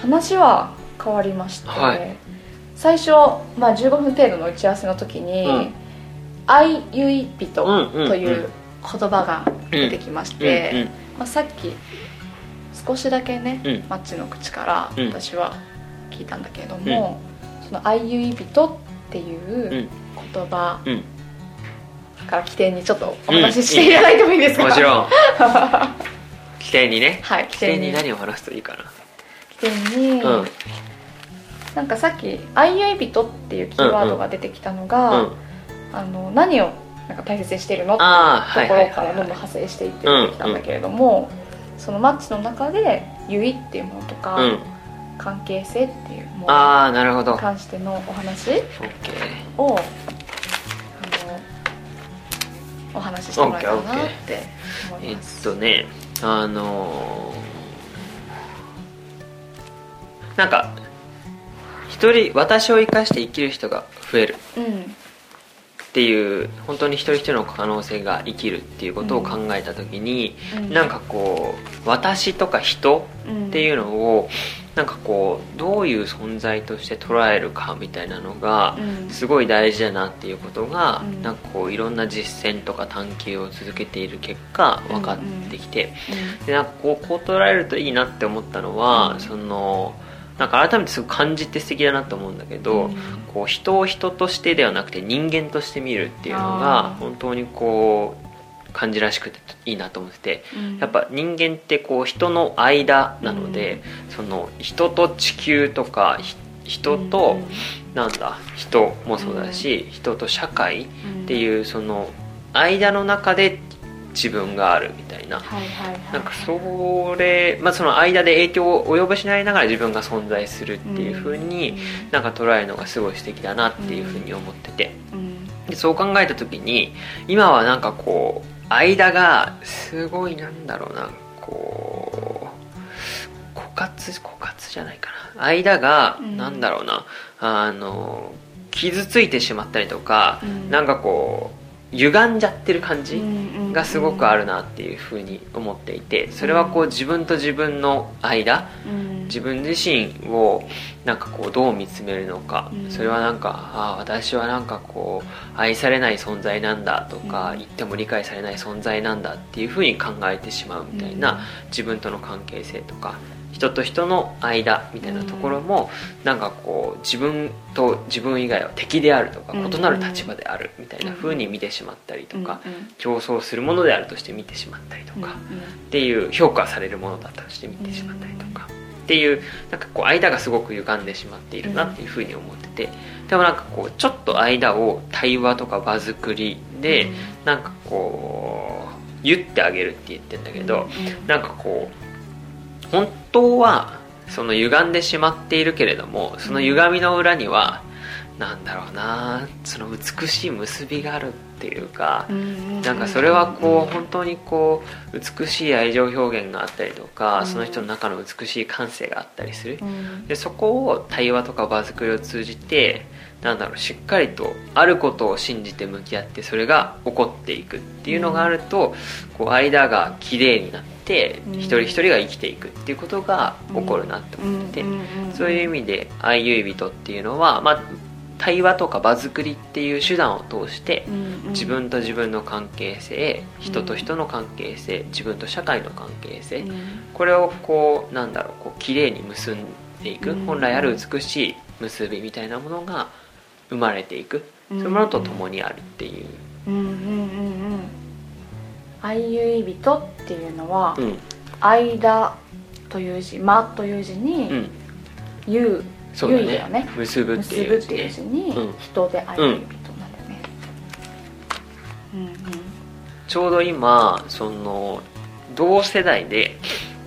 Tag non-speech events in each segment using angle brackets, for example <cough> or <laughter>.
話は変わりまして、はい。最初、まあ、15分程度の打ち合わせの時にうん「愛ゆい人」とうんうんうん。いう言葉が出てきまして、うんうんまあ、さっき少しだけね、うん。マッチの口からうん。私は聞いたんだけれども、その「愛ゆい人」っていう言葉うん。から起点にちょっとお話ししていただいてもいいですか、もちろん。<laughs> 起点にね。はい起点に。何を話すといいか起点に、なうん。なんかさっき「愛ゆい人」っていうキーワードが出てきたのが、うん。あの何をなんか大切にしているのってああところからどんどん派生していって出てきたんだけれども、そのマッチの中で「ゆい」っていうものとか、うん。関係性っていうものに関してのお話をあのお話ししてもらえたらなって思えっいます。とねあのーなんか一人私を生かして生きる人が増える。うん。っていう本当に一人一人の可能性が生きるっていうことを考えた時に、うん。なんかこう私とか人っていうのをなんかこうどういう存在として捉えるかみたいなのがうん。すごい大事だなっていうことが、うん。なんかこういろんな実践とか探求を続けている結果分かってきて、でなんかこうこう捉えるといいなって思ったのは、うん。そのなんか改めてすごく感じて素敵だなと思うんだけど、うん。こう人を人としてではなくて人間として見るっていうのあがー。本当にこう感じらしくていいなと思ってて。うん。やっぱ人間ってこう人の間なので、その人と地球とかひ人と、なんだ人もそうだし、人と社会ってういうその間の中で自分があるみたいな。はいはいはいなんかそれ、まあ、その間で影響を及ぼしないながら自分が存在するっていう風になんか捉えるのがすごい素敵だなっていう風に思ってて。うん。でそう考えた時に今はなんかこう間がすごいなんだろうな。こう枯渇枯渇じゃないかな。間がうん。なんだろうな、あの傷ついてしまったりとか、うん。なんかこう歪んじゃってる感じ、うんがすごくあるなっていうふうに思っていてそれはこう自分と自分の間うん。自分自身をなんかこうどう見つめるのかうん。それはなんかああ私はなんかこう愛されない存在なんだとかうん。言っても理解されない存在なんだっていうふうに考えてしまうみたいな自分との関係性とか人と人の間みたいなところもなんかこう自分と自分以外は敵であるとかうん。異なる立場であるみたいなふうに見てしまったりとか競争するものであるとして見てしまったりとか、うんっていう評価されるものだったとして見てしまったりとか、っていうなんかこう間がすごく歪んでしまっているなっていうふうに思ってて、でもなんかこうちょっと間を対話とか場作りで、うん。なんかこう言ってあげるって言ってんだけど、うん。なんかこう本当はその歪んでしまっているけれどもその歪みの裏には、なんだろうなその美しい結びがあるっていうか、うん。なんかそれはこう本当にこう美しい愛情表現があったりとか、うん。その人の中の美しい感性があったりする、うん。でそこを対話とか場作りを通じてなんだろうしっかりとあることを信じて向き合ってそれが起こっていくっていうのがあると、こう間が綺麗になって、うん。一人一人が生きていくっていうことが起こるなって思ってて、そういう意味で「愛ゆい人」っていうのは、まあ、対話とか場作りっていう手段を通して、自分と自分の関係性人と人の関係性自分と社会の関係性、うん。これをこうなんだろうこう綺麗に結んでいく、うん。本来ある美しい結びみたいなものが生まれていく、うん。そういうものと共にあるっていう、うんうい人っていうのはうん。間という字間という字うにん、ゆうそうだね。ね。結ぶっていう結ぶっていう字にうん。人で愛ゆい人なんだよね。うんうん。ちょうど今その同世代で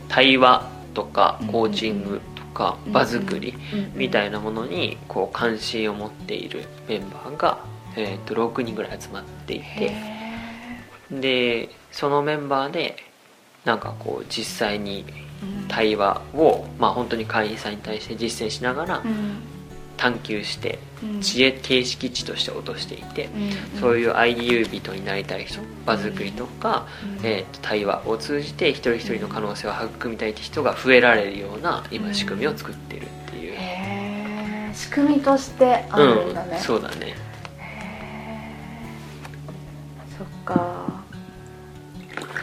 対話とかコーチングとか場作りみたいなものにこう関心を持っているメンバーが、えー、と6人ぐらい集まっていて。でそのメンバーでなんかこう実際に対話を、まあ、本当に会員さんに対して実践しながら探求して知恵形式値として落としていて、そういう IDU 人になりたい人場作りとか、えー、と対話を通じて一人一人の可能性を育みたいって人が増えられるような今仕組みを作ってるっていう、へえ仕組みとしてあるんだね、うん、そうだね。そっか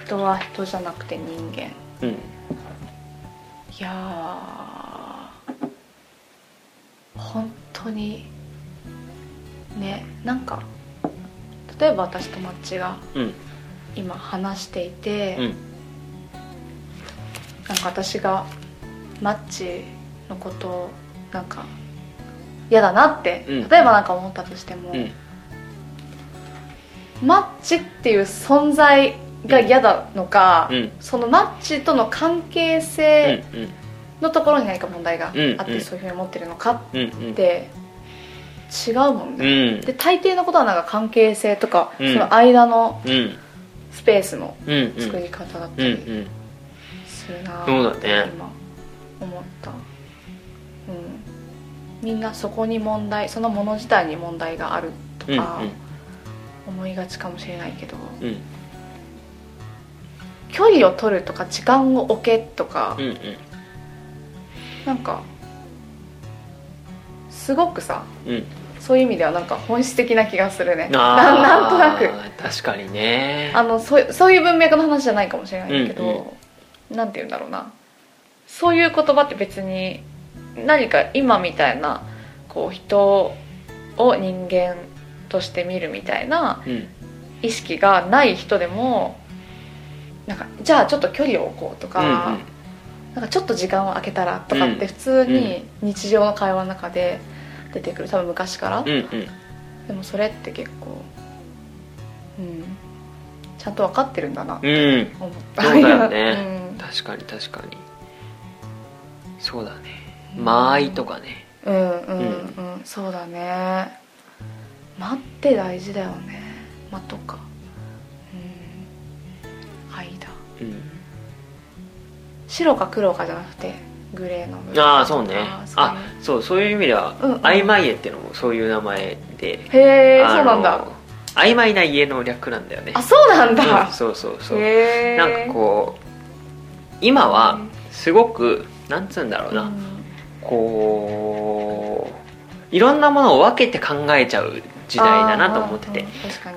人は人じゃなくて人間。うん。いやー本当にねなんか例えば私とマッチがうん。今話していて、うん。なんか私がマッチのことをなんか嫌だなって、うん。例えばなんか思ったとしても、うん。マッチっていう存在が嫌なのか、うん。そのマッチとの関係うん性のところに何か問題があって、うん。うんそういうふうに思ってるのかうんうん。って違うもんうね、ん。で大抵のことはなんか関係性とか、うん。その間のうん。スペースのうんうん。作り方だったうんうりん。するなそうだね。今思った。うん。みんなそこに問題そのもの自体に問題があるとうんか思いがちかもしれないけど、うん距離を取るとか時間を置けとか、うんうん。なんかすごくさうん。そういう意味ではなんか本質的な気がするね。あななんとなく。ー確かにね。あのそうそういう文脈の話じゃないかもしれないけど、なんて言うんだろうな。そういう言葉って別に何か今みたいなこう人を人間として見るみたいなうん。意識がない人でもなんかじゃあちょっと距離を置こうとか,、うんうん。なんかちょっと時間を空けたらとかって普通に日常の会話の中で出てくる多分昔から、うんうん。でもそれって結構うん。ちゃんと分かってるんだなってうん。思った。そうだよね。うん。確かに確かに。そうだね。間合いとかね。うんうん。うん、そうだね。間って大事だよね。間とかうん。白か黒かじゃなくてグレーのああそうね。あそうそういう意味ではうんうん。曖昧家っていうのもそういう名前で。へえそうなんだ。曖昧な家の略なんだよね。あそうなんうんだ、そうそうそう。なんかこう今はすごくなんつうんだろうな、うん。こういろんなものを分けて考えちゃう時代だなと思ってて。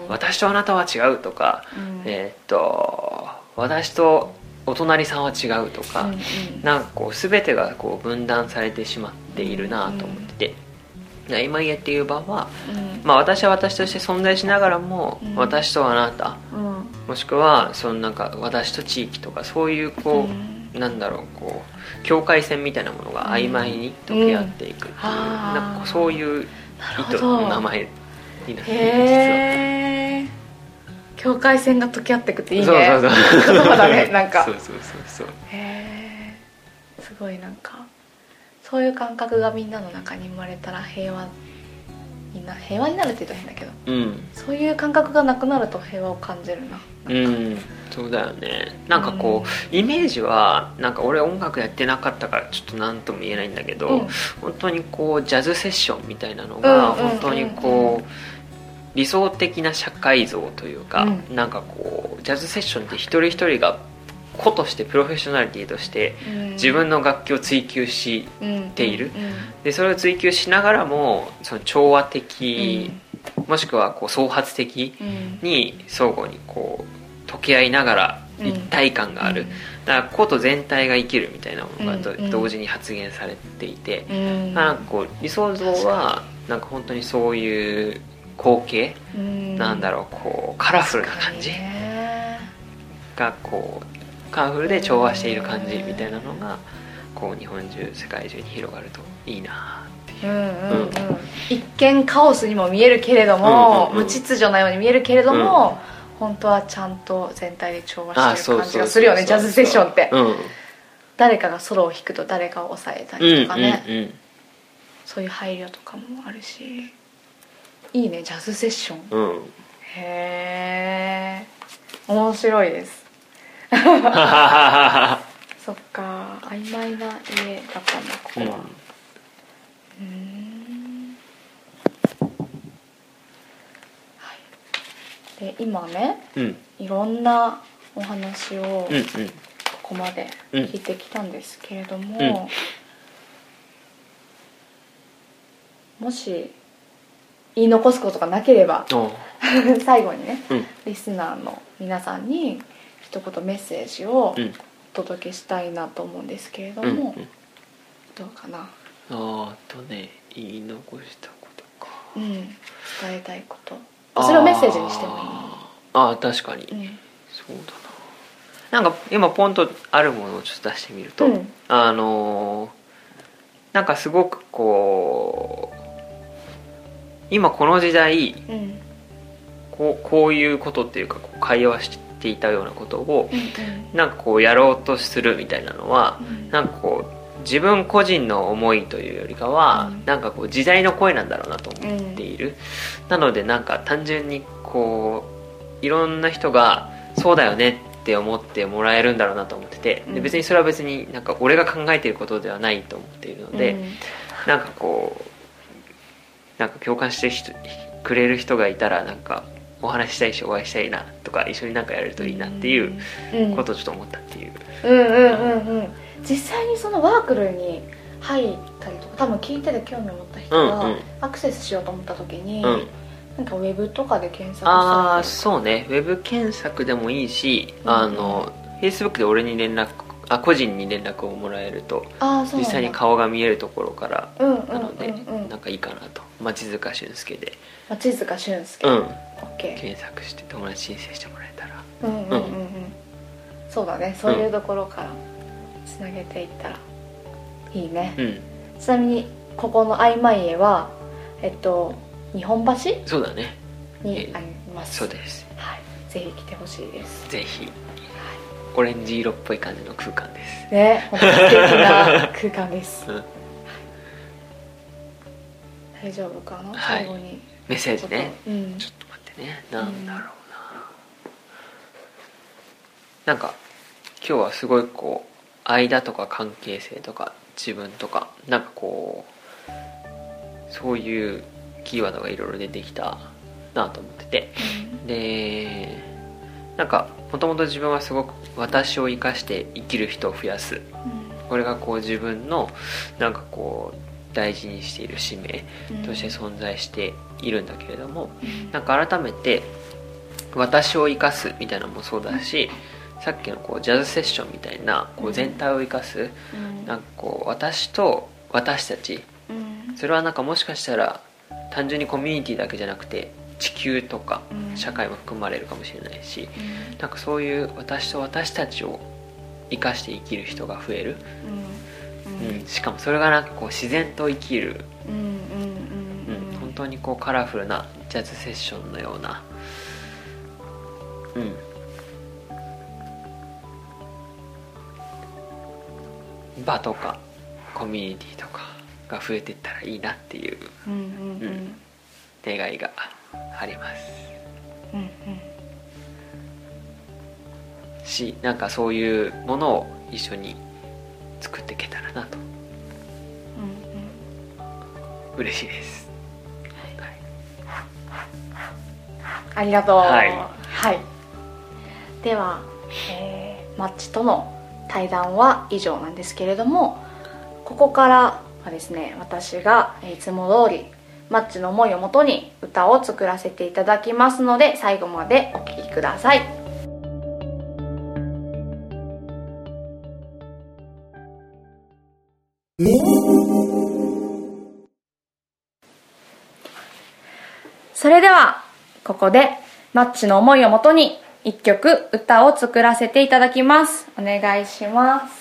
私とあなたは違うとか、うん。えーっと私とお隣さんは違うとか、うんうん。なんかこう全てがこう分断されてしまっているなと思ってて、今家っていう場は、うん。まあ、私は私として存在しながらも、うん。私とあなたうん。もしくはそのなんか私と地域とかそういうこう、なんだろうこう境界線みたいなものが曖昧に溶け合っていくっていう、なんかそういう意図の名前になってるへえ境界線が溶け合ってくっていいね。そうそうそう。言葉だね <laughs> なんか。そうそうそうそう。へえすごいなんか。そういう感覚がみんなの中に生まれたら平和にな平和になるって言うと変だけど。うん。そういう感覚がなくなると平和を感じるな。うん。そうだよね。なんかこう、イメージはなんか俺音楽やってなかったからちょっと何とも言えないんだけど、うん。本当にこうジャズセッションみたいなのうんがうん。本当にこう理想的な社会像というか、うん。なんかこうジャズセッションって一人一人が個としてプロフェッショナリティとして自分の楽器を追求している。でそれを追求しながらもその調和的、もしくはこう創発的に相互にこう溶け合いながらうん。一体感がある、だから個と全体が生きるみたいなものが同時に発言されていて、うん。なんかこう理想像はなんか本当にそういう光景、なんだろう？こうカラフルな感じ？がこうカラフルで調和している感じみたいなのがこう日本中世界中に広がるといいなっていう。うんうんうん。一見カオスにも見えるけれども、うんうんうん。無秩序なように見えるけれども、本当はちゃんと全体で調和あしてる感じがするよね。ジャズセッションって。うん。誰かがソロを弾くと誰かを抑えたりとかね、うんうんうん。そういう配慮とかもあるしいいねジャズセッション。うん。へえ面白いです。<laughs> そっか。曖昧な家だったんだここは。うーん。はい。で今ねうん。いろんなお話をうんうん。ここまで聞いてきたんですけれども、もし言い残すことがなければ <laughs> 最後にねうん。リスナーの皆さんに一言メッセージをうん。お届けしたいなと思うんですけれどうんも、どうかな？あとね言い残したことか。うん。伝えたいこと。それをメッセージにしてもいい？あーあー確かに、うん。そうだな。なんか今ポンとあるものをちょっと出してみると、うん。あのーなんかすごくこう今この時代うん。こうこういうことっていうかこう会話していたようなことをうんなんかこうやろうとするみたいなのはうん。なんかこう自分個人の思いというよりかは、うん。なんかこう時代の声なんだろうなと思っている、なのでなんか単純にこういろんな人がそうだよねって思ってもらえるんだろうなと思っててでうん。別にそれは別になんか俺が考えていることではないと思っているので、うん。なんかこうなんか共感して人くれる人がいたらなんかお話ししたいしお会いしたいなとか一緒になんかやれるといいなっていううん。ことをちょっと思ったっていう、うん。うんうんうん。実際にそのワークルに入ったりとか多分聞いてて興味を持った人がうんうん。アクセスしようと思った時に、うん。なんかウェブとかで検索したああそうね。ウェブ検索でもいいし、うん。あの Facebook で俺に連絡あ個人に連絡をもらえると実際に顔が見えるところからなので、うんうん。なんかいいかなと。町塚俊介で、町塚俊介、うん、オッケ検索して友達申請してもらえたら。ーうんうんうん。うん。そうだね。そういうところからつなげていったらいいね、うん。ちなみにここの曖昧絵はえっと日本橋そうだね。にあります。そうです。はい。ぜひ来てほしいです。ぜひオレンジ色っぽい感じの空間です。ね本当に素敵な空間です、うん。大丈夫かな、はい。最後に。メッセージね。うん。ちょっと待ってね。なんだろうな、なんか今日はすごいこう間とか関係性とか自分とかなんかこうそういうキーワードがいろいろ出てきたなと思ってて。でなんかもともと自分はすごく私を生かして生きる人を増やす。これがこう自分のなんかこう大事にしている使命うん。として存在しているんだけれども、うん。なんか改めて私を生かすみたいなのもそうだし、さっきのこうジャズセッションみたいなこう全体を生かす、うん。なんかこう私と私たち。うん。それはなんかもしかしたら単純にコミュニティだけじゃなくて地球とかうん。社会も含まれるかもしれないし、うん。なんかそういう私と私たちを生かして生きる人が増える、うん。うん。しかもそれがなんかこう自然と生きる。うん本当にこうカラフルなジャズセッションのような。うん。場とかコミュニティとかが増えていったらいいなっていう。うんうんうん。願いがあります。うんしなんかそういうものを一緒に作っていけたらなと。うん嬉しいです、はい。ありがとう。はいはい。では、えーマッチとの対談は以上なんですけれどもここからはですね私がえーいつも通りマッチの思いをもとに歌を作らせていただきますので最後までお聴きください。それではここでマッチの思いをもとに一曲歌を作らせていただきます。お願いします。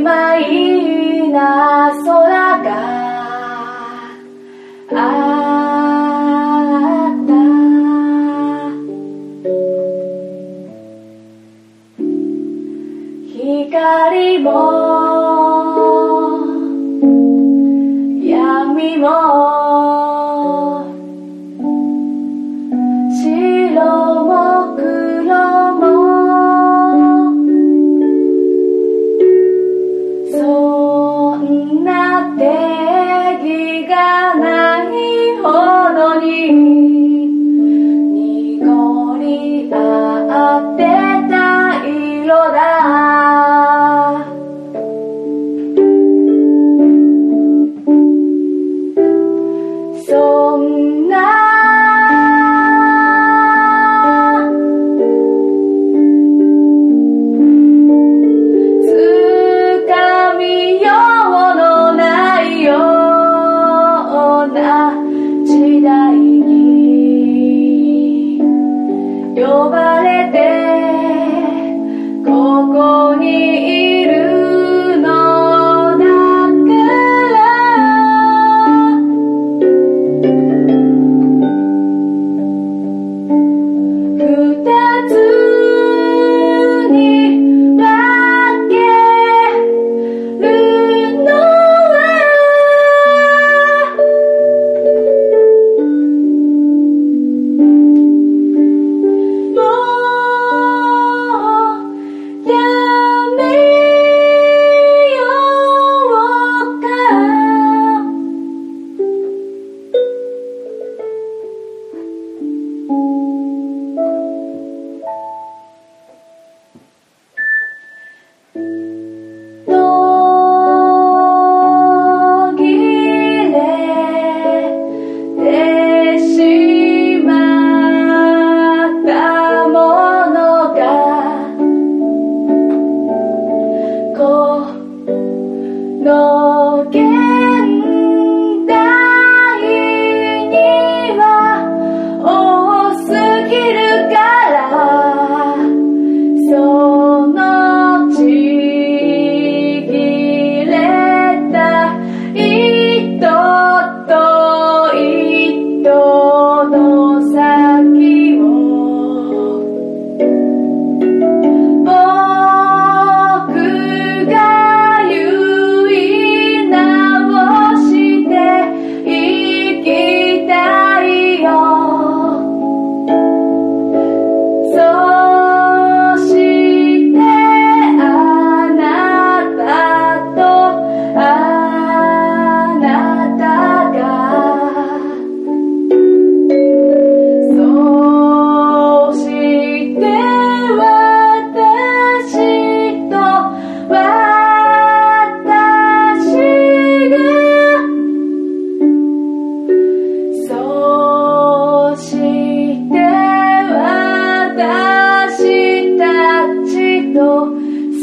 may nasa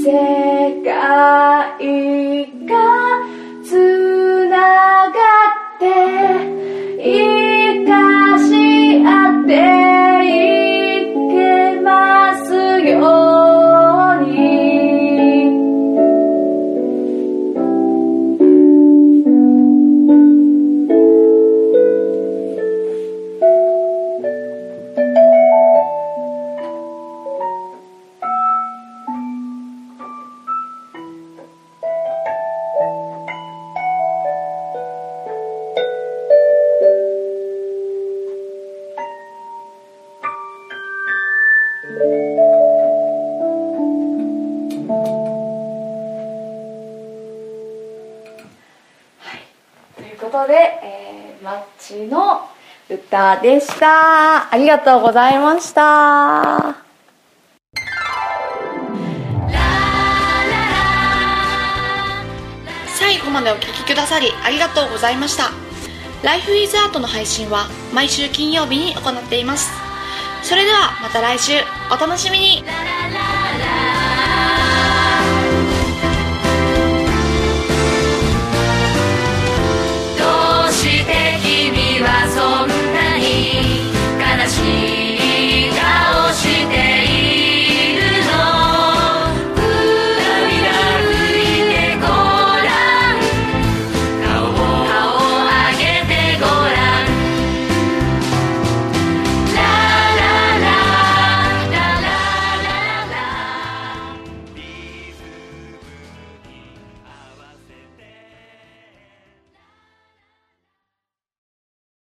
say でした。ありがとうございました。最後までお聴きくださりありがとうございました。ライフイズアートの配信は毎週金曜日に行っています。それではまた来週。お楽しみに。